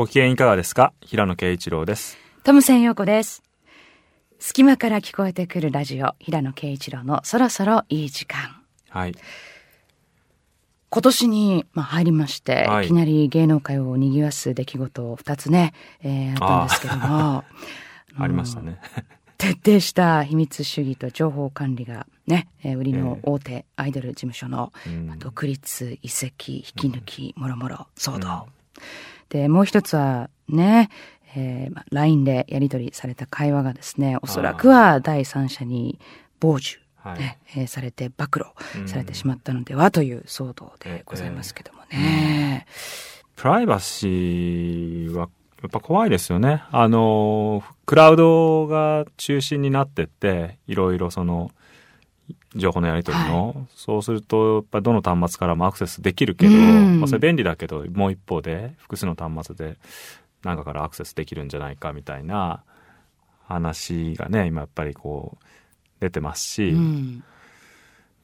ご機嫌いかがですか？平野啓一郎です。トムセン陽子です。隙間から聞こえてくるラジオ、平野啓一郎のそろそろいい時間。はい。今年に、まあ、入りまして、はいい、きなり芸能界を賑わす出来事を2つね、えーあったんですけども。ありましたね。徹底した秘密主義と情報管理がね、えー売りの大手アイドル事務所の、うんまあ独立、移籍、引き抜き、もろもろ騒動。で、もう一つはね、えーまあ LINE でやり取りされた会話がですね、おそらくは第三者に傍受、はいねえーされて暴露うんされてしまったのではという騒動でございますけどもね。プライバシーはやっぱ怖いですよね。あの、クラウドが中心になってって、いろいろその、情報のやり取りの、そうすると、やっぱどの端末からもアクセスできるけど、うん。まあそれ便利だけど、もう一方で複数の端末で何かからアクセスできるんじゃないかみたいな話がね、今やっぱりこう、出てますし、うん。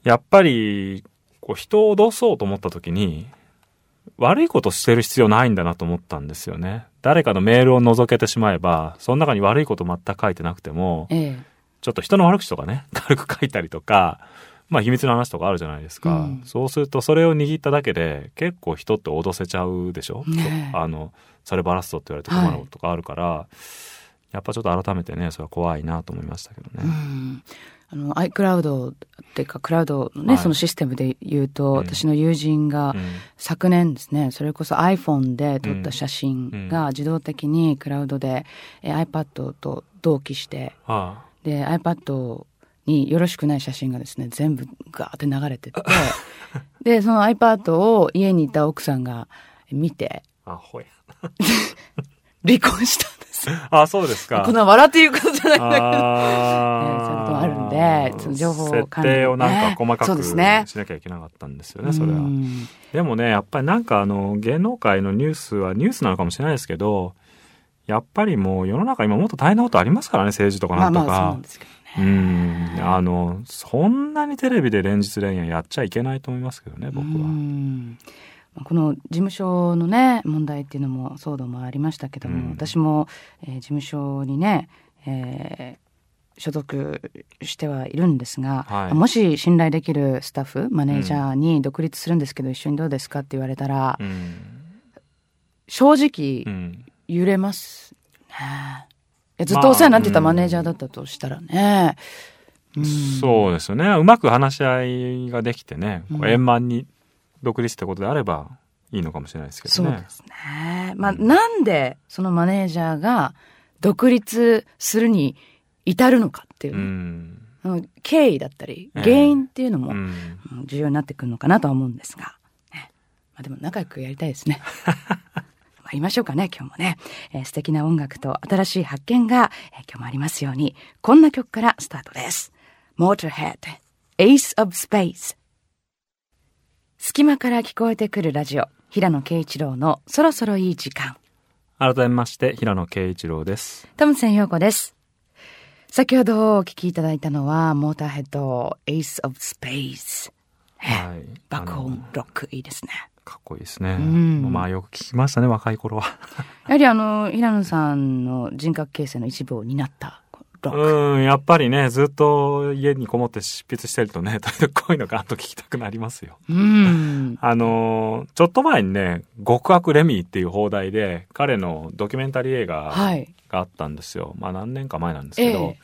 やっぱり、こう人を脅そうと思った時に、悪いことしてる必要ないんだなと思ったんですよね。誰かのメールを覗けてしまえば、その中に悪いこと全く書いてなくても、ええちょっと人の悪口とかね、軽く書いたりとか、まあ秘密の話とかあるじゃないですか。うん。そうするとそれを握っただけで結構人って脅せちゃうでしょ、ねえ。あの、それバラすぞって言われて困ることとかあるから、やっぱちょっと改めてね、それは怖いなと思いましたけどね。うん。あの iCloud っていうかクラウドのね、はい。そのシステムで言うと、うん。私の友人がうん。昨年ですねそれこそ iPhone で撮った写真が自動的にクラウドで、え iPad と同期してはで iPad によろしくない写真がですね全部ガーって流れてって でその iPad を家にいた奥さんが見てあ、あ、ほや。離婚したんですあ、そうですか。こんな笑っていうことじゃないんだけどあえーそういうこともあるんでその情報設管理定をなんか細かそうくしですねなきゃいけなかったんですよね、それはう。んでもね、やっぱりなんかあの、芸能界のニュースはニュースなのかもしれないですけど、やっぱりもう世の中今もっと大変なことありますからね、政治とかなんとか。まあまあそうねうん。あの、そんなにテレビで連日連夜やっちゃいけないと思いますけどね、僕うは。んこの事務所のね問題っていうのも騒動もありましたけども、うん私も、えー事務所にね、えー所属してはいるんですが、はいもし信頼できるスタッフマネージャーに独立するんですけど、一緒にどうですかって言われたら、うん。正う直ん。揺れますね。ずっとお世話になってたマネージャーだったとしたらね。うんそうですよね。うまく話し合いができてね、こううん円満に独立ってことであればいいのかもしれないですけどね。そうですね。まあ、なんでそのマネージャーが独立するに至るのかっていううね、経緯だったりええ原因っていうのも重要になってくるのかなとは思うんですが、ねまあ、でも仲良くやりたいですね。まあ言いましょうかね今日もね、えー素敵な音楽と新しい発見が、えー今日もありますようにこんな曲からスタートです。Motorhead Ace of Space 隙間から聞こえてくるラジオ平野啓一郎のそろそろいい時間改めまして、平野啓一郎です。トムセン陽子です。先ほどお聞きいただいたのは、モーターヘッド、エース・オブ・スペース。はい。爆音ロック、いいですね。かっこいいですね。んまあよく聞きましたね、若い頃は。やはりあの、平野さんの人格形成の一部を担った。うん、やっぱりね、ずっと家にこもって執筆してるとね、時々こういうのガンと聞きたくなりますよ。うん。あのー、ちょっと前にね、極悪レミーっていう放題で、彼のドキュメンタリー映画はい。があったんですよ。まあ何年か前なんですけど、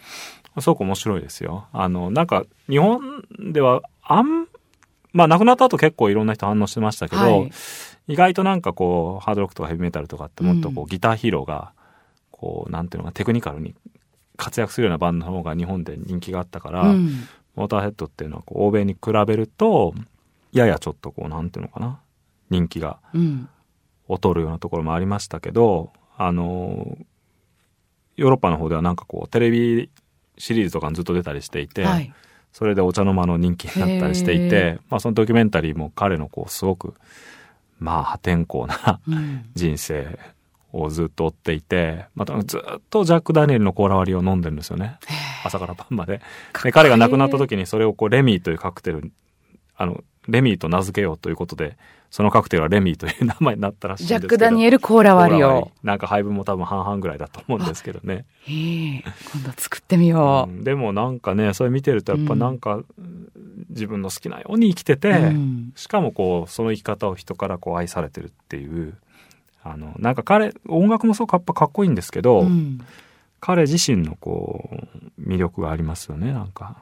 えすごく面白いですよ。あの、なんか、日本では、あん、まあ亡くなった後結構いろんな人反応してましたけど、はい意外となんかこう、ハードロックとかヘビーメタルとかってもっとこう、うんギターヒーローが、こう、なんていうのか、テクニカルに活躍するようなバンドの方が日本で人気があったから、うん。モーターヘッドっていうのはこう欧米に比べると、ややちょっとこう、なんていうのかな、人気がうん。劣るようなところもありましたけど、あの、ヨーロッパの方ではなんかこう、テレビシリーズとかにずっと出たりしていて、はい。それでお茶の間の人気になったりしていへて、まあそのドキュメンタリーも彼のこう、すごく、まあ破天荒なうん。人生をずっと追っていて、またずっとジャック・ダニエルのコーラ割りを飲んでるんですよね。朝から晩まで。で、彼が亡くなった時にそれをこう、レミーというカクテル、あの、レミーと名付けようということで、そのカクテルはレミーという名前になったらしいんですけど。ジャック・ダニエル・コーラ割りを。なんか配分も多分半々ぐらいだと思うんですけどね。ええ今度作ってみよう、うん、でもなんかね、それ見てるとやっぱなんか、自分の好きなように生きてて、うん、しかもこう、その生き方を人からこう愛されてるっていう、あの、なんか彼、音楽もそうかやっぱかっこいいんですけど、うん、彼自身のこう、魅力がありますよね、なんか。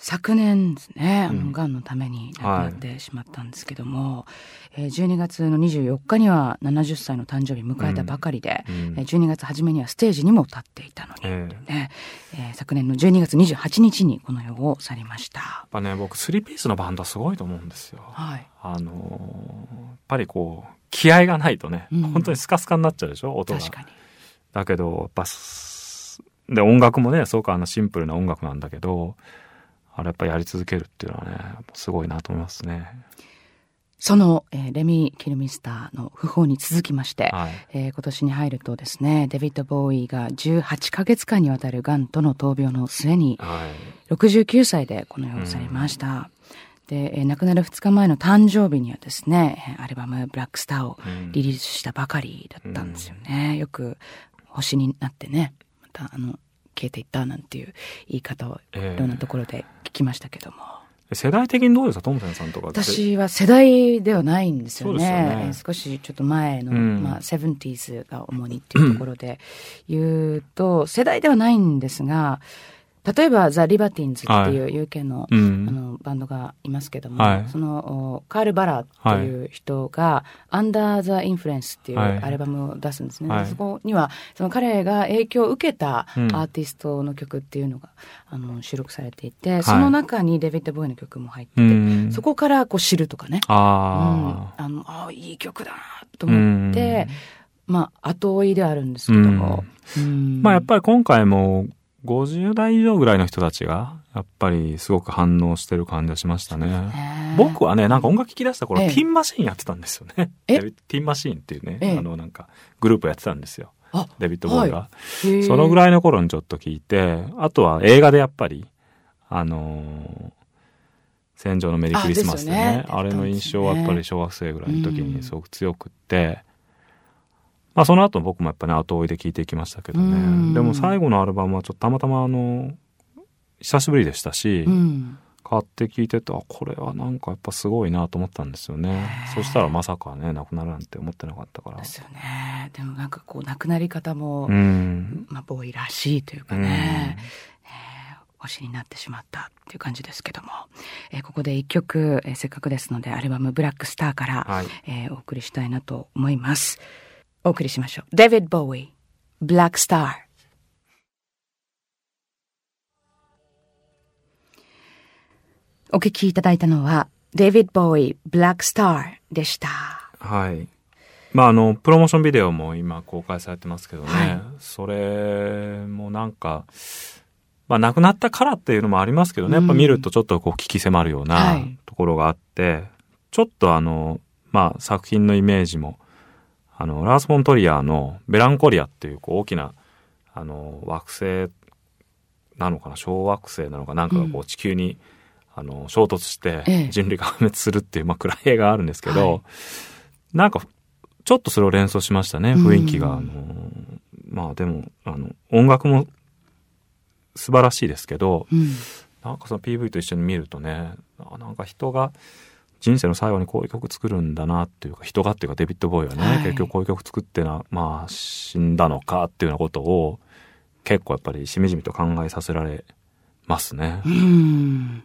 昨年ですね、あの、癌のために亡くなってしまったんですけども、はい、えー、12月の24日には70歳の誕生日迎えたばかりで、うん、12月初めにはステージにも立っていたのに、えー、ねえー、昨年の12月28日にこの世を去りました。やっぱね、僕、スリーピースのバンドはすごいと思うんですよ。はい。あのー、やっぱりこう、気合がないとね、うん、本当にスカスカになっちゃうでしょ、音が。確かに。だけど、やっぱ、で、音楽もね、すごくあのシンプルな音楽なんだけど、あれやっぱやり続けるっていうのはね、すごいなと思いますね。その、えー、レミ・キルミスターの訃報に続きまして、はい、えー、今年に入るとですね、デビッド・ボーイが18ヶ月間にわたる癌との闘病の末に、はい、69歳でこの世を去りました。で、えー、亡くなる2日前の誕生日にはですね、アルバム「ブラックスター」をリリースしたばかりだったんですよね。うん、よく星になってね、またあの、消えていったなんていう言い方をいろんなところで聞きましたけども。えー、世代的にどうですか？トムセンさんとか私は世代ではないんですよね。よね少しちょっと前の、うん、まあ、セブンティーズが主にっていうところで言うと、世代ではないんですが、例えばザ・リバティンズっていう UK のはい、あのバンドがいますけども、はい、そのカール・バラっていう人が「アンダー・ザ・インフルエンス」っていうアルバムを出すんですね、はい、そこにはその彼が影響を受けたアーティストの曲っていうのが、あの収録されていて、その中にデビッド・ボーイの曲も入ってて、そこからこう知るとかね。あ、うん、あのあいい曲だなと思って、まあ後追いであるんですけども、まあやっぱり今回も50代以上ぐらいの人たちが、やっぱりすごく反応してる感じがしましたね。僕はね、なんか音楽聴き出した頃、ティンマシーンやってたんですよね。ティンマシーンっていうね、あのなんかグループやってたんですよ。デビッド・ボーイが、はい。そのぐらいの頃にちょっと聞いて、あとは映画でやっぱり、あのー、戦場のメリークリスマスでね、あね。あれの印象はやっぱり小学生ぐらいの時にすごく強くって、まあその後僕もやっぱね後追いで聴いていきましたけどね。でも最後のアルバムはちょっとたまたまあの、久しぶりでしたし、買って聴いてて、あ、これはなんかやっぱすごいなと思ったんですよね。そしたらまさかね、亡くなるなんて思ってなかったから。ですよね。でもなんかこう、亡くなり方も、うん、まあ、ボーイらしいというかね。推しになってしまったっていう感じですけども、えー、ここで一曲、えー、せっかくですのでアルバム「ブラックスター」から、はい、えー、お送りしたいなと思います。お送りしましょう。デビッド・ボーイ、ブラックスター。お聞きいただいたのは、デビッド・ボーイ、ブラックスターでした。はい。まあ、あの、プロモーションビデオも今公開されてますけどね。はい、それもなんか、まあ、亡くなったからっていうのもありますけどね。やっぱ見るとちょっとこう、聞き迫るようなところがあって、はい、ちょっとあの、まあ、作品のイメージもあの、ラース・フォントリアーのベランコリアっていうこう大きな、あの、惑星なのかな、小惑星なのかなんかがこう地球に、うん、あの、衝突して人類が破滅するっていう、まあ暗い映画があるんですけど、はい、なんか、ちょっとそれを連想しましたね、雰囲気が。うん、あの、まあでも、あの、音楽も素晴らしいですけど、うん、なんかその PV と一緒に見るとね、なんか人が、人生の最後にこういう曲作るんだなっていうか人がっていうかデビッド・ボーイはね、はい、結局こういう曲作ってなまあ死んだのかっていうようなことを結構やっぱりしみじみと考えさせられますね。うん。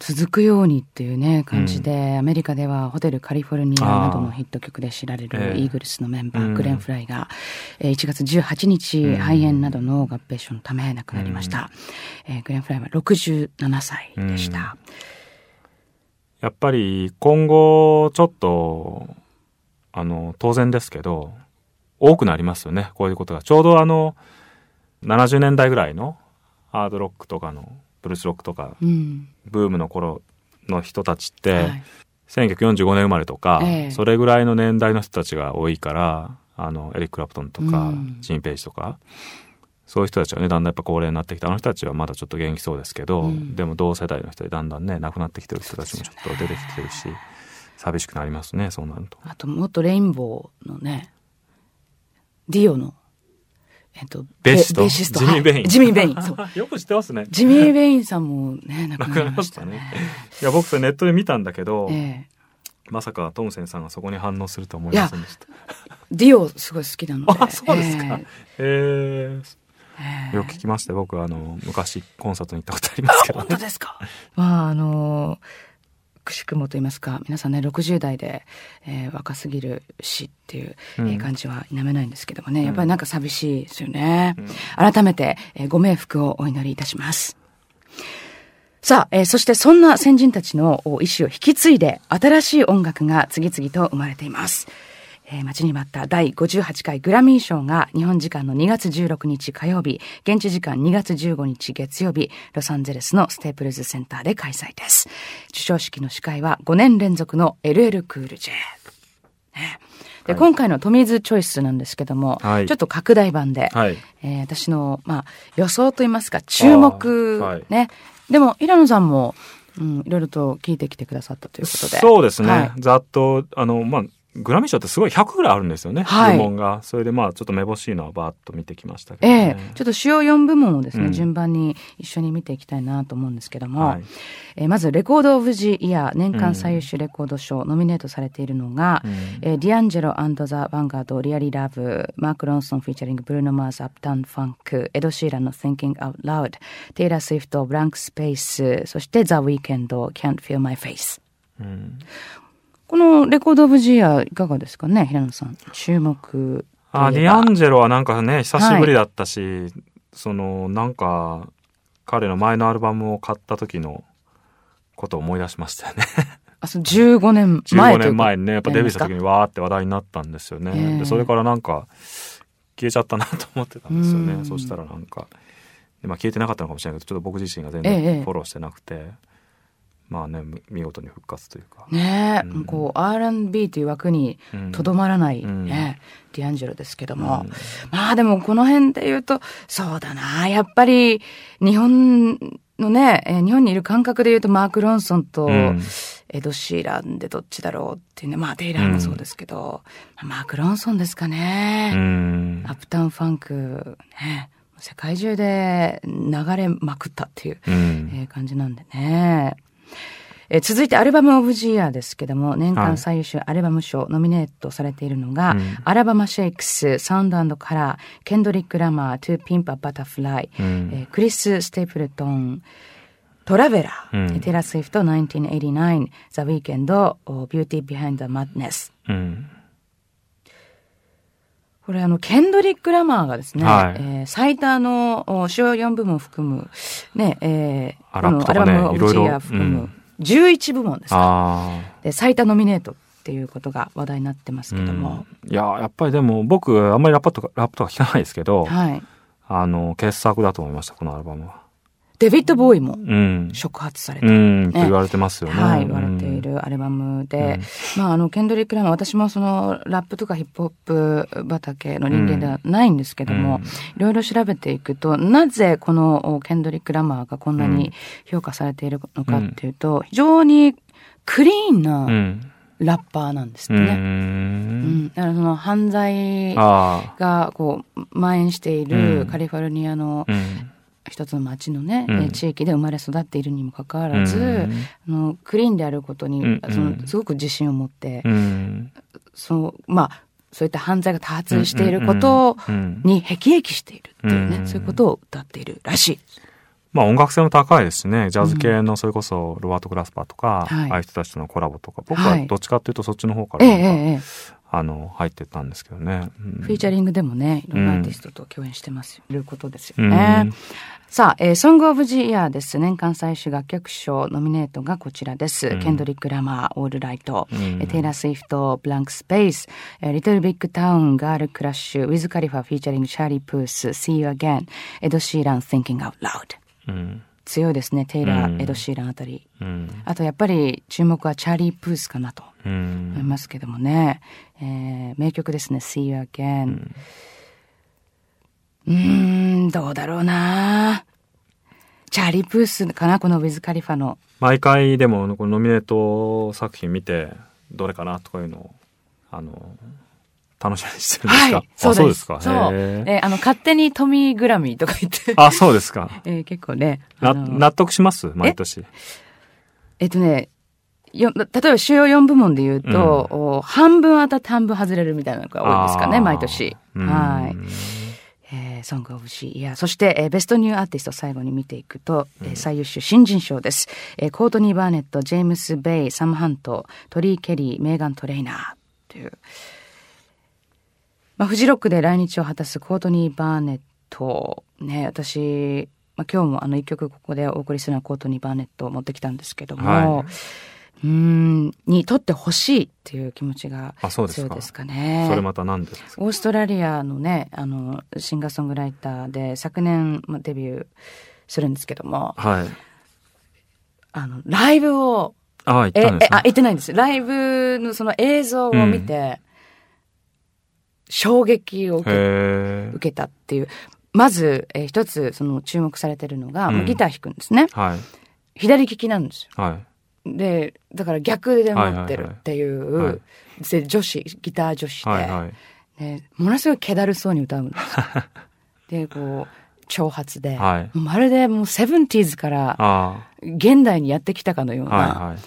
続くようにっていうね感じで、うん、アメリカではホテルカリフォルニアなどのヒット曲で知られるイーグルスのメンバー、えー、グレン・フライが、えー、1月18日、うん、肺炎などの合併症のため亡くなりました、うん、えー、グレン・フライは67歳でした、うんやっぱり今後ちょっと、あの、当然ですけど、多くなりますよね、こういうことが。ちょうどあの、70年代ぐらいのハードロックとかの、ブルースロックとか、うん、ブームの頃の人たちって、はい、1945年生まれとか、ええ、それぐらいの年代の人たちが多いから、あの、エリック・クラプトンとか、うん、ジン・ペイジとか、そういう人たちはねだんだんやっぱ高齢になってきてあの人たちはまだちょっと元気そうですけど、うんでも同世代の人でだんだんね亡くなってきてる人たちもちょっと出てきてるし寂しくなりますねそうなると。あと、元レインボーのね、ディオの、えっと、ベーシスト？ジミーベインはいジミー・ベイン。そう。よく知ってますね。ジミー・ベインさんもね、亡くなり りましねましたたね。。いや僕それネットで見たんだけど、ええまさかトムセンさんがそこに反応するとは思いませんでした。ディオすごい好きなので。あそうですかえええー、よく聞きましたよ僕あの昔コンサートに行ったことありますけど本ね当ですか。まあ、あの、くしくもと言いますか、皆さんね、60代で、えー若すぎる死っていう、えーうん感じは否めないんですけどもね、うんやっぱりなんか寂しいですよね。うん改めて、えーご冥福をお祈りいたします。さあ、えーそしてそんな先人たちのお意思を引き継いで、新しい音楽が次々と生まれています。えー待ちに待った第58回グラミー賞が日本時間の2月16日火曜日、現地時間2月15日月曜日、ロサンゼルスのステープルズセンターで開催です。授賞式の司会は5年連続の LL クール J。ねで、はい今回のトミーズチョイスなんですけども、はいちょっと拡大版で、はいえー私の、まあ、予想といいますか、注目、はいね。でも、平野さんも、うん、いろいろと聞いてきてくださったということで。そうですね、はいざっとあのまあグラミー賞ってすごい100ぐらいあるんですよね、はい。部門が。それでまあちょっとめぼしいのはバーッと見てきましたけれど、ね。えちょっと主要4部門をですね、うん。順番に一緒に見ていきたいなと思うんですけども、はい。えーまず、 Record of the Year 年間最優秀レコード賞、ノミネートされているのが、うん。えーディアンジェロ・アンド・ザ・ヴァンガード、 Really Love、マーク・ロンソン featuring、ブルーノ・マーズ、 Uptown Funk、エド・シーランの Thinking Out Loud、テイラー・スウィフト、 Blank Space、そしてザ・ウィーケンド、Can't Feel My Face。うんこのレコード・オブ・ジ・イヤーいかがですかね、平野さん。注目。あディアンジェロはなんかね久しぶりだったし、そのなんか彼の前のアルバムを買った時のことを思い出しましたよね。あ、そう、15年前15という年前にねやっぱデビューした時時にわーって話題になったんですよね、ええ。でそれからなんか消えちゃったなと思ってたんですようん。ねそしたらなんか、まあ、消えてなかったのかもしれないけどちょっと僕自身が全ええ。然フォローしてなくて、まあねむ見事に復活というか、ねえ、うん。こう R&B という枠にうん。とどまらない、うん。ねディアンジェロですけども、うん。まあでもこの辺で言うとそうだな。やっぱり日本のね、えー日本にいる感覚で言うとマーク・ロンソンとうん。エド・シーランでどっちだろうっていうね。まあテイラーもそうですけど、まあマーク・ロンソンですかね、うん。アップタウン・ファンクね世界中で流れまくったっていううん。えー感じなんでね。えー続いて Album of the Year ですけども、年間最優秀アルバム賞ノミネートされているのが、うん。アラバマシェイクス、 Sound & Color、ケンドリック・ラマー、 To Pimp a Butterfly、うん。えークリス・ステイプルトン、 Traveller、うん。テイラー・スウィフト、1989、ザ・ウィーケンド、 Beauty Behind the Madness。うんこれあの、ケンドリック・ラマーがですね、はい。えー最多のお主要4部門を含む、ね、えーあラねアルバムオブジーヤ含むうん11部門ですか、あで最多ノミネートっていうことが話題になってますあ、けども、うん。いややっぱりでも僕あんまりラップとかラップとか聞かないですけど、はい。あの傑作だと思いましたこのアルバムはデビッド・ボーイもうん触発された。うん、と言われてますよね。はい、言われているアルバムで、まあ、あの、ケンドリック・ラマー、私もその、ラップとかヒップホップ畑の人間ではないんですけども、いろいろ調べていくと、なぜこのケンドリック・ラマーがこんなに評価されているのかっていうと、非常にクリーンう。なんラッパーなんですってうね。うんん。だからその犯罪。がこう蔓延しているうんカリフォルニアのうん。一つの町のね、うん。え地域で生まれ育っているにもかかわらず、うん。あのクリーンであることに、うんそのすごく自信を持って、うん。そのまあそういった犯罪が多発していることうんに辟易しているっていうね、うん。そういうことを歌っているらしい。まあ音楽性も高いですしね。ジャズ系のそれこそロバート・グラスパーとか、はい。ああいう人たちとのコラボとか、僕ははい。どっちかっていうとそっちの方からえええあの、入ってったんですけどね。うんフィーチャリングでもね、いろんなアーティストと共演してますよ。いうことですようんね。さあ、えー、ソングオブジイヤーです。年間最終楽曲賞ノミネートがこちらです。うんケンドリック・ラマー、オールライト、うんえーテイラー・スウィフト、ブランク・スペース、えーリトル・ビッグ・タウン、ガール・クラッシュ、ウィズ・カリファ、フィーチャリング、チャーリー・プース、See You Again、エド・シーラン、Thinking Out Loud。うん。強いですね、テイラー、うんエド・シーランあたり。うん。あとやっぱり注目はチャーリー・プースかなとう思いん。ますけどもね。えー名曲ですね、See You Again。うーん、どうだろうなチャーリー・プースかな？このウィズ・カリファの。毎回でもこのノミネート作品見てどれかな？とかいうのをあの楽しみにしてるんですか、はい、そうです。あそうですかそう。えーあの、勝手にトミー・グラミーとか言って。あそうですか えー結構ね。納得します？毎年えっとね、よ例えば主要4部門で言うと、お半分当たって半分外れるみたいなのが多いですかね、毎年。うんはい。えー、ソングオブジーイヤー。そして、えーベストニューアーティスト最後に見ていくと、えー最優秀新人賞です。えーコートニー・バーネット、ジェームス・ベイ、サム・ハント、トリー・ケリー、メーガン・トレイナーという。まあ、フジロックで来日を果たすコートニー・バーネット。ね、私、まあ、今日もあの一曲ここでお送りするのはコートニー・バーネットを持ってきたんですけども、はうーん、にとってほしいっていう気持ちがあそうですか。強いですかね。それまた何ですか？オーストラリアのね、あの、シンガーソングライターで、昨年まあデビューするんですけども、はい。あの、ライブを、あ行っんです、ね。あ、行ってないんです。ライブのその映像を見て、衝撃を受けへ受けたっていう。まず、えー一つ、その注目されてるのが、うん。ギター弾くんですね。ーはい。左利きなんですよ。はい。で、だから逆で持ってるっていはいはい。はう、で女子、ギター女子で、はいはい。でものすごい気だるそうに歌うんです。よ。で、こう、長髪で、まるでもうセブンティーズからあ現代にやってきたかのような、あはいはい。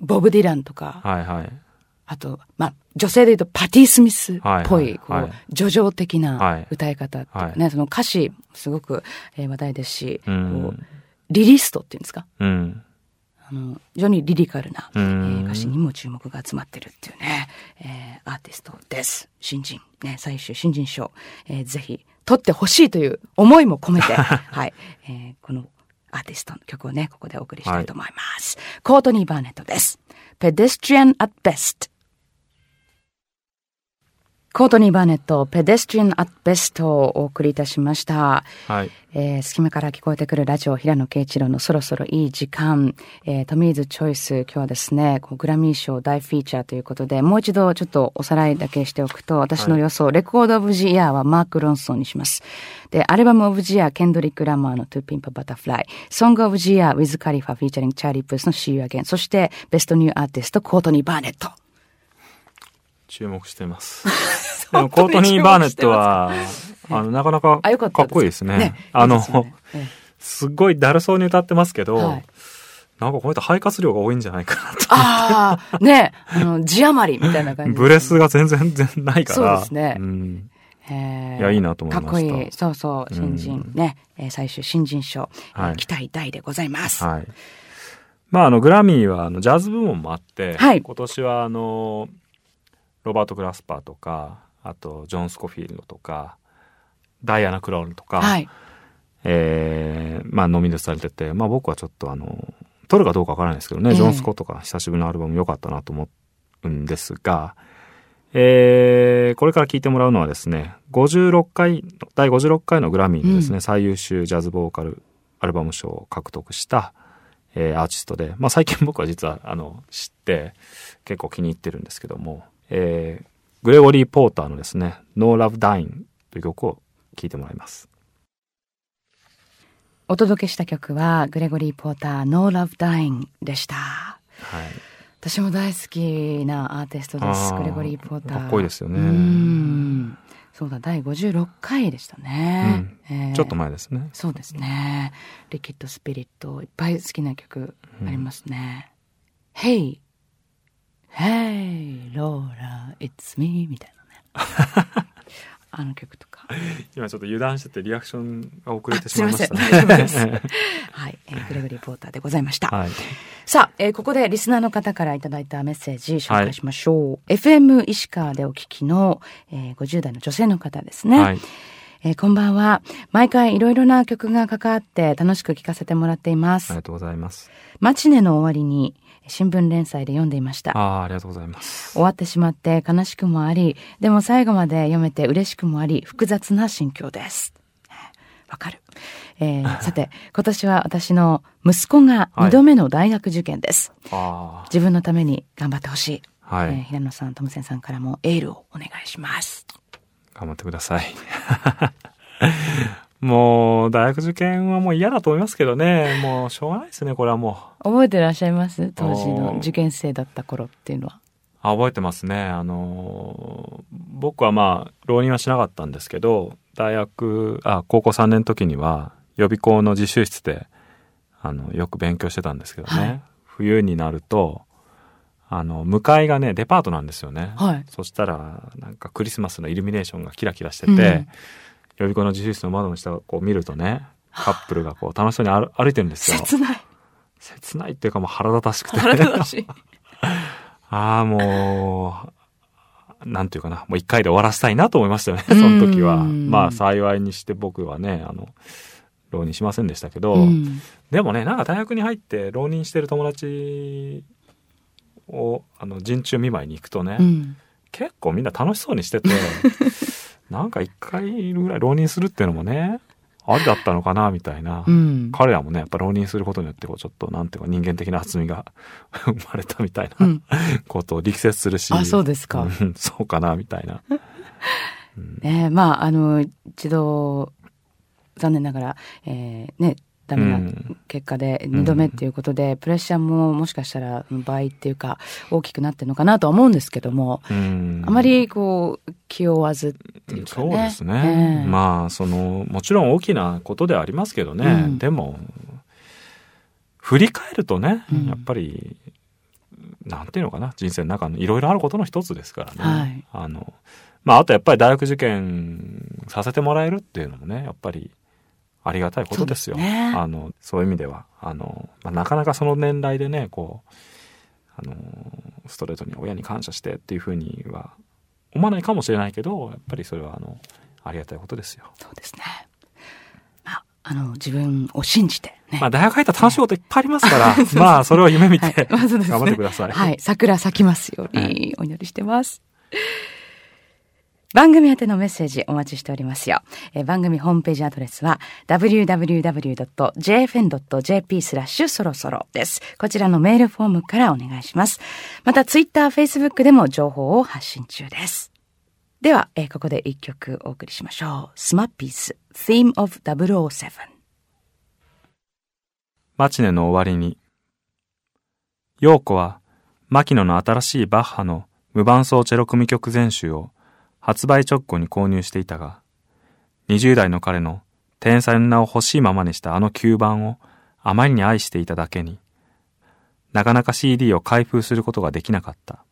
ボブ・ディランとか、はいはいあと、まあ、女性で言うとパティ・スミスっぽい、こう、はい叙情的はない。歌い方ね、その歌詞、すごく、えー話題ですし、うこうんリリストっていうんですか？うん。あの、非常にリリカルな、うえ歌詞にも注目が集まってるっていうね、えーアーティストです。新人、ね、最終新人賞、えーぜひ、取ってほしいという思いも込めて、はい、えーこのアーティストの曲をね、ここでお送りしたいと思います。コートニー・バーネットです。Pedestrian at Best。コートニー・バーネット、Pedestrian at Best をお送りいたしました。はいえー隙間から聞こえてくるラジオ、平野啓一郎のそろそろいい時間。えートミーズチョイス、今日はですね、こうグラミー賞大フィーチャーということで、もう一度ちょっとおさらいだけしておくと、私の予想、 Record of the Year はマーク・ロンソンにします。で、 Album of the Year、ケンドリック・ラマーの To Pimp a Butterfly。 Song of the Year、ウィズ・カリファ、 featuring チャーリー・プースの See You Again。そして、 Best New Artist、コートニー・バーネット。注目してます。でもコートニー・バーネットは あのなかなかかっこいいですね。ねあのすっごいだるそうに歌ってますけど、えはい。なんかこの人肺活量が多いんじゃないかなと。ああ、ね、あの、字余りみたいな感じね、ブレスが全然全然ないから。そうですね。ん。へー。いやいいなと思いました。かっこいい。そうそう、新人、ね、えー最終新人賞、えーはい。期待大でございます。はい。まあ、あの、グラミーは、あの、ジャズ部門もあって、はい。今年は、あの、ロバート・グラスパーとか、あと、ジョン・スコフィールドとか、ダイアナ・クロールとか、はい。えーまあ、ノミネートされてて、まあ、僕はちょっと、あの、取るかどうかわからないですけどね、ええジョン・スコとか、久しぶりのアルバム良かったなと思うんですが、えーこれから聴いてもらうのはですね、56回、第56回のグラミーのですね、うん最優秀ジャズボーカルアルバム賞を獲得した、えーアーティストで、まあ最近僕は実は、あの、知って、結構気に入ってるんですけども、えーグレゴリー・ポーターのですね、No Love Dying という曲を聴いてもらいます。お届けした曲は、グレゴリー・ポーター、No Love Dying でした。はい。私も大好きなアーティストです。グレゴリー・ポーター。かっこいいですよねうん。そうだ、第56回でしたね。えーちょっと前ですね。そうですね。リキッド・スピリット、いっぱい好きな曲ありますね。Hey! Hey! Laura, it's me! みたいなね。あの曲とか。今ちょっと油断しててリアクションが遅れてしすいません。まいましたね。大丈夫です。はい、えーグレゴリー・ポーターでございました。はい。さあ、えーここでリスナーの方からいただいたメッセージ紹介しましょう。FM 石川でお聞きの、えー50代の女性の方ですね。はい。えーこんばんは。毎回いろいろな曲が関わって楽しく聴かせてもらっています。ありがとうございます。マチネの終わりに新聞連載で読んでいました。ああ、ありがとうございます。終わってしまって悲しくもあり、でも最後まで読めて嬉しくもあり、複雑な心境です。わかる。えー さて、今年は私の息子が2度目の大学受験です。あ自分のために頑張ってほしい。あ、はい、えー平野さん、トムセンさんからもエールをお願いします。頑張ってください。もう、大学受験はもう嫌だと思いますけどね。もう、しょうがないですね、これはもう。覚えてらっしゃいます？当時の受験生だった頃っていうのは。あ覚えてますね。あの、僕はまあ、浪人はしなかったんですけど、大学、あ、高校3年の時には、予備校の自習室で、あの、よく勉強してたんですけどね。はい冬になると、あの、向かいがね、デパートなんですよね。はい。そしたら、なんかクリスマスのイルミネーションがキラキラしてて、うん予備校の自習室の窓の下をこう見るとね、カップルがこう楽しそうに歩歩いてるんですよ。切ない。切ないっていうかもう腹立たしくて。腹立たしい。ああ、もう、なんていうかな、もう一回で終わらせたいなと思いましたよね、その時は。うんまあ幸いにして僕はね、あの、浪人しませんでしたけど、うんでもね、なんか大学に入って浪人してる友達を、あの、陣中見舞いに行くとね、うん。結構みんな楽しそうにしてて、なんか一回ぐらい浪人するっていうのもね、ありだったのかな、みたいな。うん。彼らもね、やっぱ浪人することによって、こう、ちょっと、なんていうか、人間的な厚みが生まれたみたいなうん。ことを力説するし。あ、そうですか。うんそうかな、みたいな。ねえまあ、あの、一度、残念ながら、えーね、ダメうなん結果で二度目っていうことで、プレッシャーももしかしたら倍っていうか大きくなってるのかなとは思うんですけども、うんあまりこう気負わずっていうかね。そうですね。ええまあ、その、もちろん大きなことではありますけどね。うんでも、振り返るとね、うんやっぱり、なんていうのかな、人生の中のいろいろあることの一つですからね。はいあの、まあ、あとやっぱり大学受験させてもらえるっていうのもね、やっぱりありがたいことですよ。ねあの、そういう意味では。あの、まあ、なかなかその年代でね、こう、あの、ストレートに親に感謝してっていうふうには思わないかもしれないけど、やっぱりそれはあの、ありがたいことですよ。そうですね。まあ、あの、自分を信じてね。まあ、大学入ったら楽しいこといっぱいありますから、まあ、それを夢見て、はい頑張ってください。はい。桜咲きますようはにお祈りしてます。番組宛てのメッセージお待ちしておりますよ。え番組ホームページアドレスは www.jfn.jp スラッシュそろそろです。こちらのメールフォームからお願いします。またツイッター、フェイスブックでも情報を発信中です。では、えここで一曲お送りしましょう。スマッピース Theme of 007マチネの終わりに。陽子は、牧野の新しいバッハの無伴奏チェロ組曲全集を発売直後に購入していたが、20代の彼の天才の名を欲しいままにしたあの吸盤をあまりに愛していただけに、なかなか CD を開封することができなかった。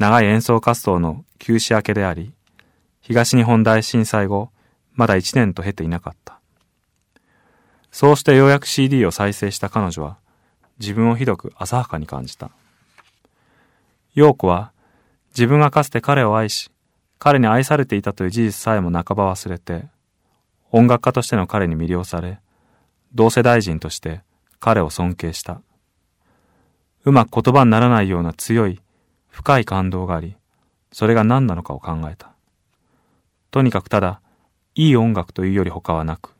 長い演奏活動の休止明けであり、東日本大震災後、まだ1年と経ていなかった。そうしてようやく CD を再生した彼女は、自分をひどく浅はかに感じた。陽子は、自分がかつて彼を愛し、彼に愛されていたという事実さえも半ば忘れて、音楽家としての彼に魅了され、同世代人として彼を尊敬した。うまく言葉にならないような強い、深い感動があり、それが何なのかを考えた。とにかくただ、いい音楽というより他はなく、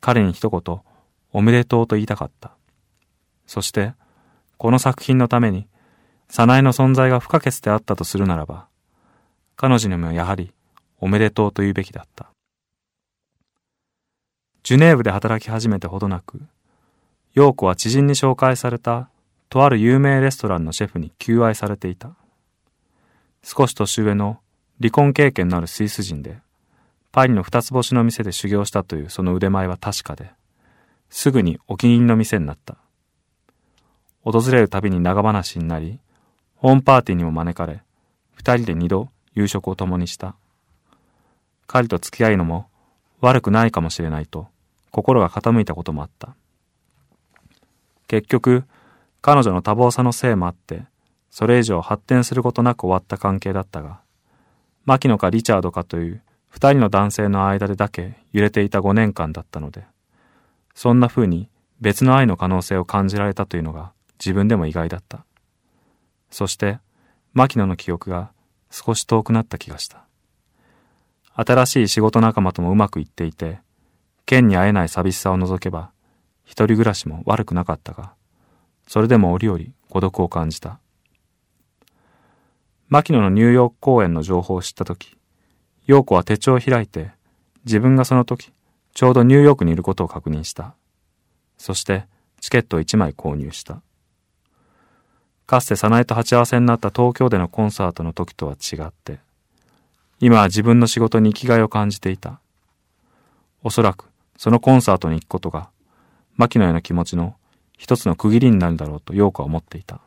彼に一言、おめでとうと言いたかった。そして、この作品のために、早苗の存在が不可欠であったとするならば、彼女にもやはり、おめでとうと言うべきだった。ジュネーブで働き始めてほどなく、陽子は知人に紹介された、とある有名レストランのシェフに求愛されていた。少し年上の離婚経験のあるスイス人で、パリの二つ星の店で修行したというその腕前は確かで、すぐにお気に入りの店になった。訪れるたびに長話になり、ホームパーティーにも招かれ、二人で二度夕食を共にした。彼と付き合いのも悪くないかもしれないと、心が傾いたこともあった。結局、彼女の多忙さのせいもあって、それ以上発展することなく終わった関係だったが、牧野かリチャードかという二人の男性の間でだけ揺れていた五年間だったので、そんな風に別の愛の可能性を感じられたというのが自分でも意外だった。そして、牧野の記憶が少し遠くなった気がした。新しい仕事仲間ともうまくいっていて、県に会えない寂しさを除けば、一人暮らしも悪くなかったが、それでも折々孤独を感じた。牧野のニューヨーク公演の情報を知ったとき、陽子は手帳を開いて、自分がその時、ちょうどニューヨークにいることを確認した。そして、チケットを1枚購入した。かつて早苗と鉢合わせになった東京でのコンサートの時とは違って、今は自分の仕事に生きがいを感じていた。おそらく、そのコンサートに行くことが、牧野への気持ちの一つの区切りになるだろうと陽子は思っていた。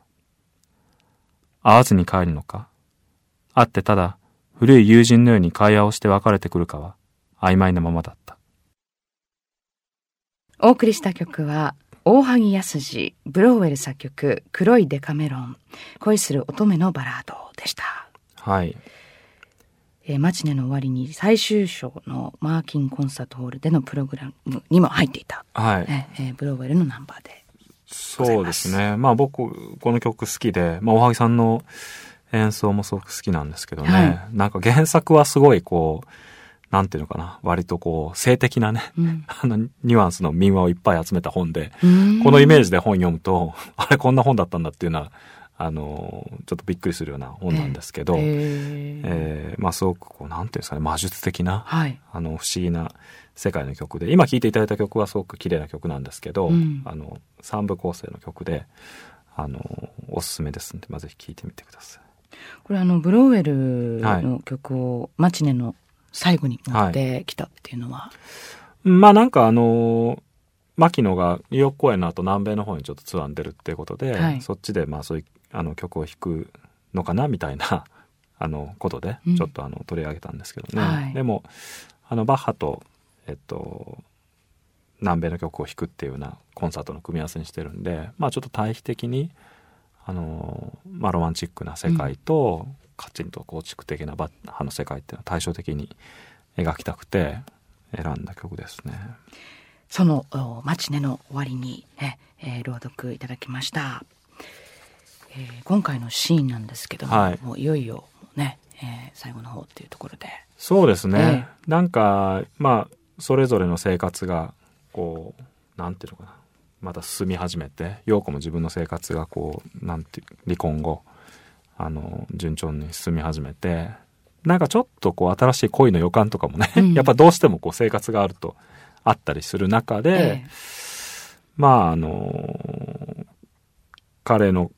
会わずに帰るのか、会ってただ古い友人のように会話をして別れてくるかは曖昧なままだった。お送りした曲は大萩康二ブローウェル作曲黒いデカメロン恋する乙女のバラードでした。はい。えーマチネの終わりに最終章のマーキンコンサートホールでのプログラムにも入っていた、はい。えーえーブローウェルのナンバーで。そうですね。まあ僕、この曲好きで、まあ大萩さんの演奏もすごく好きなんですけどね。はいなんか原作はすごいこう、なんていうのかな、割とこう、性的なね、うん。あの、ニュアンスの民話をいっぱい集めた本で、うん。このイメージで本読むと、あれこんな本だったんだっていうのは、あの、ちょっとびっくりするような本なんですけど、ええ。ーえまあすごくこう、なんていうんですかね、魔術的な、はい。あの、不思議な世界の曲で、今聴いていただいた曲はすごく綺麗な曲なんですけど、うん。あの、三部構成の曲で、あの、おすすめですんで、まあ、ぜひ聴いてみてください。これあのブローウェルの曲をマチネの最後に持ってきたっていうのは、まあなんかあの、牧野がニューヨーク公演の後南米の方にちょっとツアーに出るっていうことで、はい。そっちでまあそういうあの曲を弾くのかなみたいなあのことでうん。ちょっとあの取り上げたんですけどね、はい。でもあのバッハとえっと南米の曲を弾くっていうようなコンサートの組み合わせにしてるんでまあちょっと対比的にあの、まあ、ロマンチックな世界と、カチンと構築的なバッハの世界っていうのは対照的に描きたくて選んだ曲ですね。そのおマチネの終わりにね、えー朗読いただきました、えー今回のシーンなんですけども、はいもういよいよね、えー最後の方っていうところでそうですね。えなんか、まあ、それぞれの生活が、こう、なんていうのかな。また進み始めて、陽子も自分の生活がこう、なんていう、離婚後、あの、順調に進み始めて、なんかちょっとこう、新しい恋の予感とかもね、うん やっぱどうしてもこう、生活があると、あったりする中で、えまあ、あの、彼の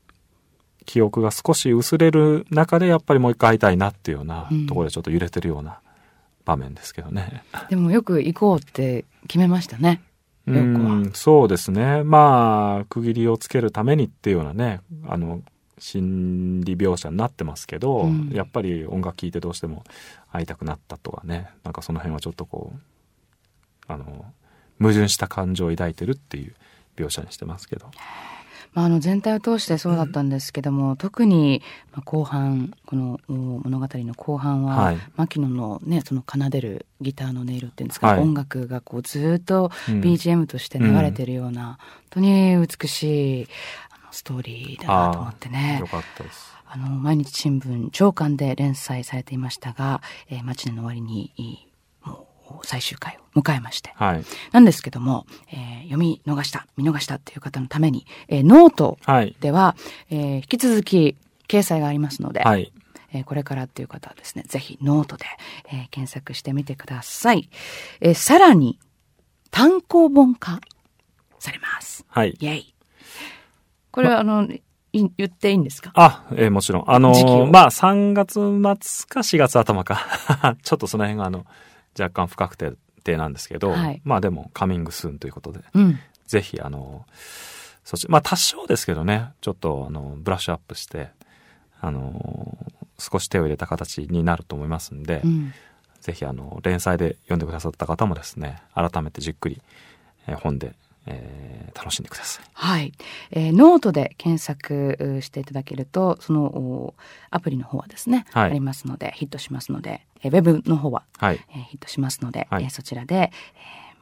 記憶が少し薄れる中で、やっぱりもう一回会いたいなっていうようなうんところでちょっと揺れてるような場面ですけどね。ーでもよく行こうって決めましたねうん、そうですね。まあ、区切りをつけるためにっていうようなね、あの、心理描写になってますけど、うん。やっぱり音楽聴いてどうしても会いたくなったとかね、なんかその辺はちょっとこう、あの、矛盾した感情を抱いてるっていう描写にしてますけど。まあ、あの全体を通してそうだったんですけども、特にまあ後半このお物語の後半は、はい。牧野のねその奏でるギターの音色っていうんですか、はい。音楽がこうずっとうん。BGM として流れてるような、本当に美しいストーリーだなと思ってねよかったです。あの毎日新聞朝刊で連載されていましたが「えー、マチネの終わりに」もう最終回を迎えましてはい。なんですけども、えー読み逃した見逃したっていう方のために、えーノートはい。では、えー引き続き掲載がありますので、はい。えーこれからっていう方はですね、ぜひノートで、えー検索してみてください。えーさらに、単行本化されます。はい。イェイ。これは、あの、い言っていいんですか？あ、えーもちろん。あの時期をまあ、3月末か4月頭か。ちょっとその辺が、あの、若干不確定なんですけど、はいまあでも、カミングスーンということで、うん。ぜひ、あの、そっち、まあ多少ですけどね、ちょっと、あの、ブラッシュアップして、あの、少し手を入れた形になると思いますんで、うん。ぜひ、あの、連載で読んでくださった方もですね、改めてじっくり、えー本で、えー楽しんでください。はい。えーノートで検索うしていただけると、そのおアプリの方はですね、はいありますので、ヒットしますので、えーウェブの方ははい。えーヒットしますので、はいえーそちらで、えー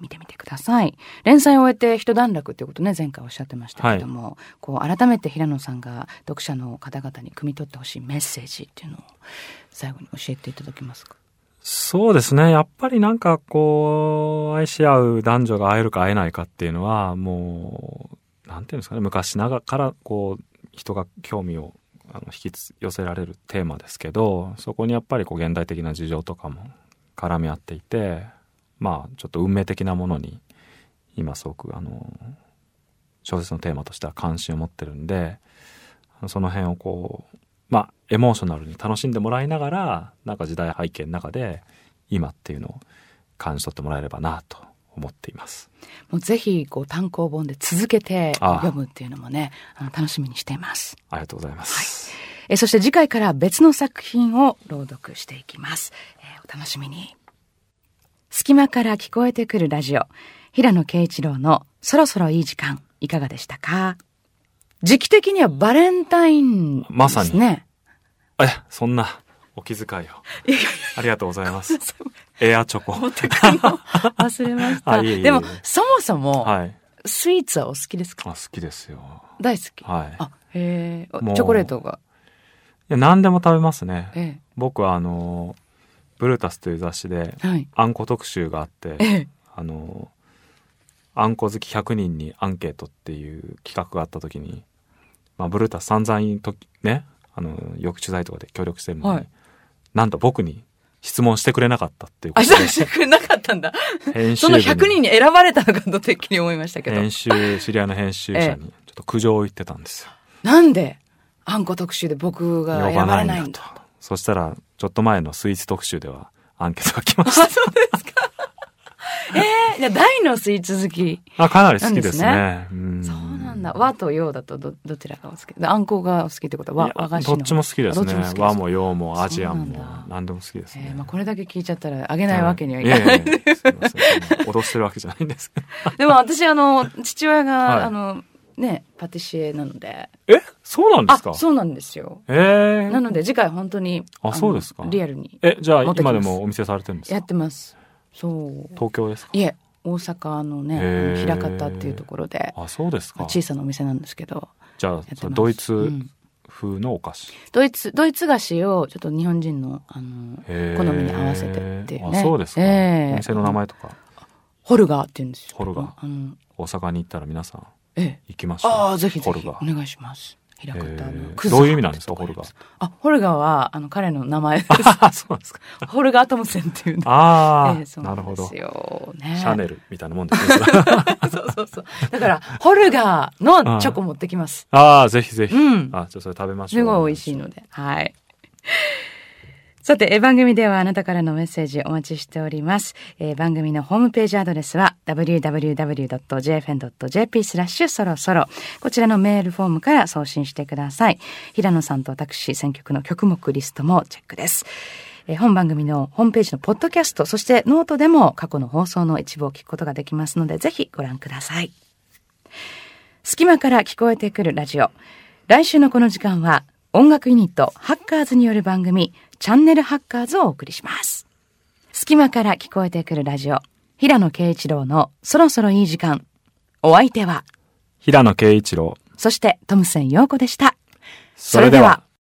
見てみてください。連載を終えて一段落ということね、前回おっしゃってましたけども、こう、改めて平野さんが読者の方々に汲み取ってほしいメッセージっていうのを最後に教えていただけますか？そうですね。やっぱりなんかこう、愛し合う男女が会えるか会えないかっていうのは、もう、なんていうんですかね、昔ながらからこう、人が興味をあの引き寄せられるテーマですけど、そこにやっぱりこう、現代的な事情とかも絡み合っていて、まあ、ちょっと運命的なものに、今すごく、あの、小説のテーマとしては関心を持ってるんで、その辺をこう、まあ、エモーショナルに楽しんでもらいながら、なんか時代背景の中で、今っていうのを感じ取ってもらえればなと思っています。もうぜひ、こう、単行本で続けて読むっていうのもね、あの楽しみにしています。ありがとうございます。はい、えそして次回から別の作品を朗読していきます。えー、お楽しみに。隙間から聞こえてくるラジオ。平野啓一郎のそろそろいい時間、いかがでしたか？時期的にはバレンタインですね。まさに。え、そんなお気遣いを。ありがとうございます。エアチョコ。忘れました。いえいえでも、そもそも、はい、スイーツはお好きですか？あ好きですよ。大好き。はい。あ、へえ。チョコレートが。いや、何でも食べますね。ええ、僕はあの、ブルータスという雑誌で、はい、あんこ特集があって、ええ、あの、あんこ好き100人にアンケートっていう企画があった時に、まあ、ブルータス散々とね、あの、よく取材とかで協力してるのに、はい、なんと僕に質問してくれなかったっていうことで。あ、してくれなかったんだ。編集その100人に選ばれたのかとてっきり思いましたけど。編集、知り合いの編集者にちょっと苦情を言ってたんですよ。なんで？あんこ特集で僕が選ばれないんだと。そしたら、ちょっと前のスイーツ特集ではアンケートが来ました。あ、そうですか。ええー、じゃ大のスイーツ好き、ね、あ、かなり好きですね。うんそうなんだ。和と洋だとど、どちらがお好き？あんこがお好きってことは和、和菓子どっちも好きですね。す和も洋もアジアンも何でも好きですね。えー、まあこれだけ聞いちゃったらあげないわけにはいかない。いやいやすみません。脅してるわけじゃないんです。でも私あの、父親が、はい、あの、ね、パティシエなので。え？そうなんですか？そうなんですよ。ええー、なので次回本当に。あ、そうですか。リアルに。え、じゃあ今でもお店されてるんですか？やってます。そう。東京ですか？いえ、大阪のね、枚方っていうところで。あ、そうですか。小さなお店なんですけど。じゃあ、ドイツ風のお菓子、うん、ドイツ、ドイツ菓子をちょっと日本人の、あの、好みに合わせてっていうね。あ、そうですか。えー、お店の名前とか。ホルガーって言うんですよ。ホルガー。大阪に行ったら皆さん。ええ、行きましょう。ああ、ぜひぜひ。お願いします。平方の、えー、どういう意味なんですか、ホルガー。あ、ホルガーは、あの、彼の名前です。あ、そうですか。ホルガートムセンっていうああ、えー、なるほど。ね、シャネルみたいなもんですね。そうそうそう。だから、ホルガーのチョコ持ってきます。ああ、ぜひぜひ。うん。あ、じゃそれ食べましょう。すごい美味しいので。はい。さて、番組ではあなたからのメッセージお待ちしております。えー、番組のホームページアドレスは www.jfn.jp スラッシュそろそろ。こちらのメールフォームから送信してください。平野さんと私選曲の曲目リストもチェックです。えー、本番組のホームページのポッドキャスト、そしてノートでも過去の放送の一部を聞くことができますので、ぜひご覧ください。隙間から聞こえてくるラジオ。来週のこの時間は音楽ユニットハッカーズによる番組チャンネルハッカーズをお送りします。隙間から聞こえてくるラジオ平野啓一郎のそろそろいい時間。お相手は平野啓一郎。そしてトムセン陽子でした。それでは。